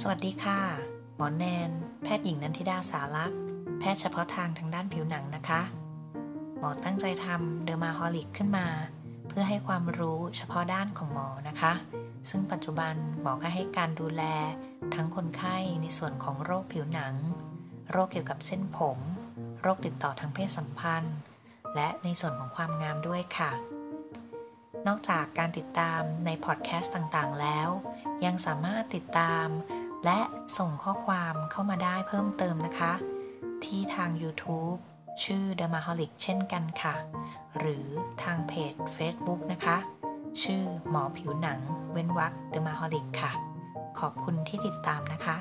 สวัสดีค่ะ หมอแนน แพทย์หญิงนันทิดาสารักษ์แพทย์เฉพาะทางทางด้านผิวหนังนะคะ หมอตั้งใจทำเดอร์มาฮอลิกขึ้นมา เพื่อให้ความรู้เฉพาะด้านของหมอนะคะ ซึ่งปัจจุบันหมอก็ให้การดูแล ทั้งคนไข้ในส่วนของโรคผิวหนัง โรคเกี่ยวกับเส้นผม โรคติดต่อทางเพศสัมพันธ์ และในส่วนของความงามด้วยค่ะ นอกจากการติดตามในพอดแคสต์ต่างๆแล้ว ยังสามารถติดตาม และส่งข้อความเข้ามาได้เพิ่มเติมนะคะ ที่ทาง YouTube ชื่อ The Maholic เช่นกันค่ะ หรือทางเพจ Facebook นะคะ ชื่อหมอผิวหนังเว้นวัก The Maholic ค่ะ ขอบคุณที่ติดตามนะคะ